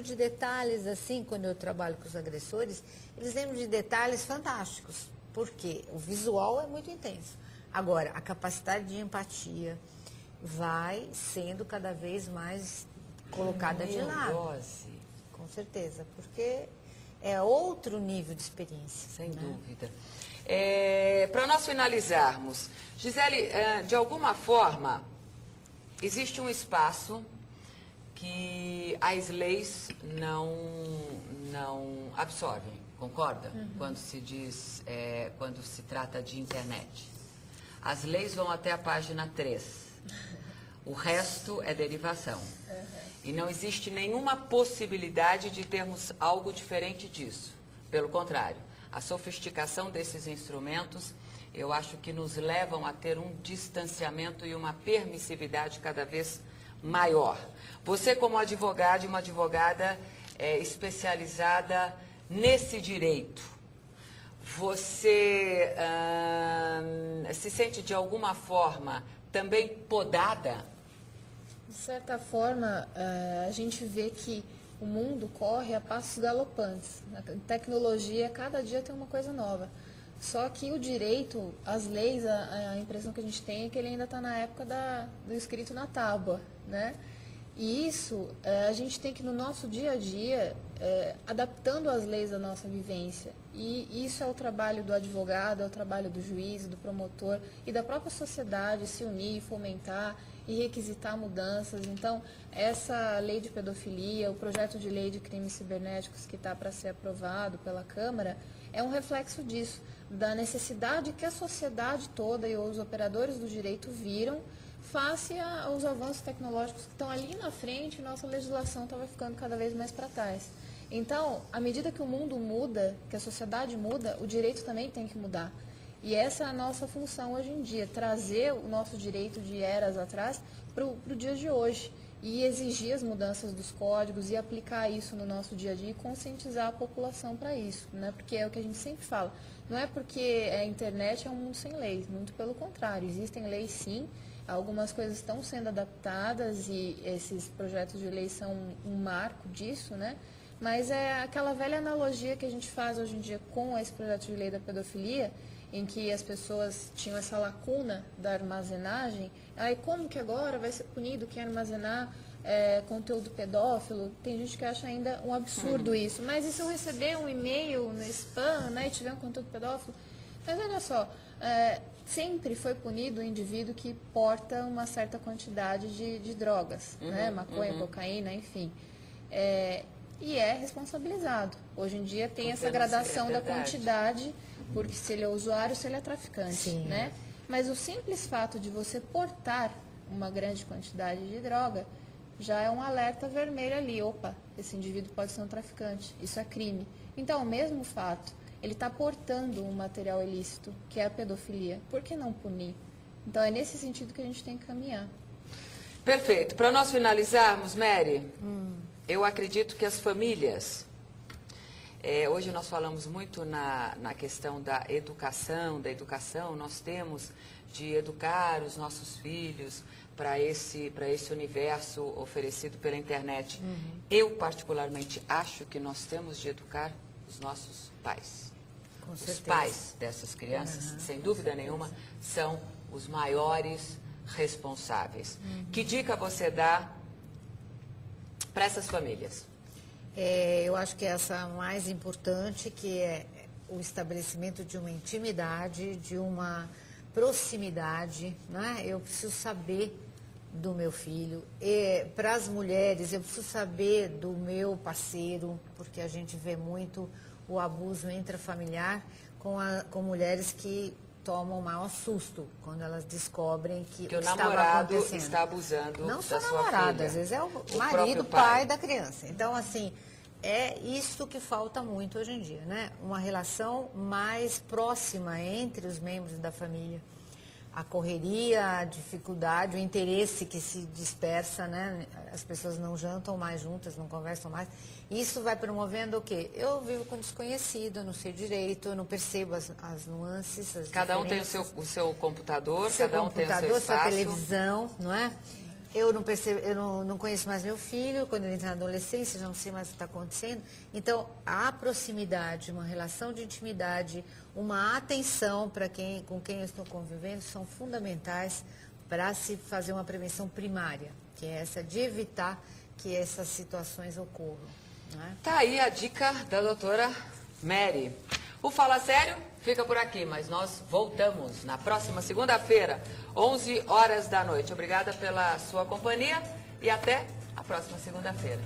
de detalhes assim, quando eu trabalho com os agressores, eles lembram de detalhes fantásticos, porque o visual é muito intenso. Agora, a capacidade de empatia vai sendo cada vez mais colocada de lado. Neurose, Com certeza, porque é outro nível de experiência. sem né? dúvida. É, Para nós finalizarmos, Gisele, eh, de alguma forma, existe um espaço que as leis não, não absorvem, concorda? Quando se diz, eh, quando se trata de internet. As leis vão até a página 3. O resto é derivação. E não existe nenhuma possibilidade de termos algo diferente disso. Pelo contrário, a sofisticação desses instrumentos, eu acho que nos levam a ter um distanciamento e uma permissividade cada vez maior. Você, como advogado e uma advogada eh, especializada nesse direito, você ahn, se sente de alguma forma também podada? De certa forma, eh, a gente vê que o mundo corre a passos galopantes. A tecnologia, cada dia tem uma coisa nova. Só que o direito, as leis, a, a impressão que a gente tem é que ele ainda está na época da, do escrito na tábua, né? E isso, eh, a gente tem que, no nosso dia a dia, eh, adaptando as leis da nossa vivência. E isso é o trabalho do advogado, é o trabalho do juiz, do promotor e da própria sociedade se unir, fomentar e requisitar mudanças. Então, essa lei de pedofilia, o projeto de lei de crimes cibernéticos que está para ser aprovado pela Câmara, é um reflexo disso, da necessidade que a sociedade toda e os operadores do direito viram face aos avanços tecnológicos que estão ali na frente, nossa legislação estava ficando cada vez mais para trás. Então, à medida que o mundo muda, que a sociedade muda, o direito também tem que mudar. E essa é a nossa função hoje em dia, trazer o nosso direito de eras atrás para o dia de hoje e exigir as mudanças dos códigos e aplicar isso no nosso dia a dia e conscientizar a população para isso, né? Porque é o que a gente sempre fala. Não é porque a internet é um mundo sem leis, muito pelo contrário. Existem leis sim, algumas coisas estão sendo adaptadas e esses projetos de lei são um marco disso, né? Mas é aquela velha analogia que a gente faz hoje em dia com esse projeto de lei da pedofilia, em que as pessoas tinham essa lacuna da armazenagem. Aí como que agora vai ser punido quem armazenar é, conteúdo pedófilo? Tem gente que acha ainda um absurdo isso. Mas e se eu receber um e-mail no spam né, e tiver um conteúdo pedófilo? Mas olha só, é, sempre foi punido o indivíduo que porta uma certa quantidade de, de drogas, né? maconha, cocaína, enfim. É, e é responsabilizado. Hoje em dia tem essa gradação é da quantidade, porque se ele é usuário, se ele é traficante, Sim. né? Mas o simples fato de você portar uma grande quantidade de droga já é um alerta vermelho ali. Opa, esse indivíduo pode ser um traficante. Isso é crime. Então, o mesmo fato, ele está portando um material ilícito, que é a pedofilia. Por que não punir? Então, é nesse sentido que a gente tem que caminhar. Perfeito. Para nós finalizarmos, Mary, eu acredito que as famílias. é, hoje nós falamos muito na, na questão da educação, da educação. Nós temos de educar os nossos filhos para esse, para esse universo oferecido pela internet. Eu, particularmente, acho que nós temos de educar os nossos pais. Com Os certeza. pais dessas crianças, sem dúvida nenhuma, são os maiores responsáveis. Que dica você dá para essas famílias? É, eu acho que essa mais importante, que é o estabelecimento de uma intimidade, de uma proximidade, né? Eu preciso saber do meu filho. Para as mulheres, eu preciso saber do meu parceiro, porque a gente vê muito o abuso intrafamiliar com, a, com mulheres que tomam o maior susto quando elas descobrem que, Que o namorado está abusando Não da só namorado, filha. às vezes é o, O marido, pai. pai. da criança. Então, assim, é isso que falta muito hoje em dia, né? Uma relação mais próxima entre os membros da família. A correria, a dificuldade, o interesse que se dispersa, né? As pessoas não jantam mais juntas, não conversam mais. Isso vai promovendo o quê? Eu vivo com desconhecido, eu não sei direito, eu não percebo as, as nuances, as Cada um tem o seu, o seu computador, seu cada um tem o seu computador, sua espaço. televisão, não é? Eu não percebo, eu não, não conheço mais meu filho, quando ele entra na adolescência, já não sei mais o que está acontecendo. Então, a proximidade, uma relação de intimidade, uma atenção para quem, com quem eu estou convivendo são fundamentais para se fazer uma prevenção primária, que é essa de evitar que essas situações ocorram. Né? Tá aí a dica da doutora Mary. O Fala Sério fica por aqui, mas nós voltamos na próxima segunda-feira, 11 horas da noite. Obrigada pela sua companhia e até a próxima segunda-feira.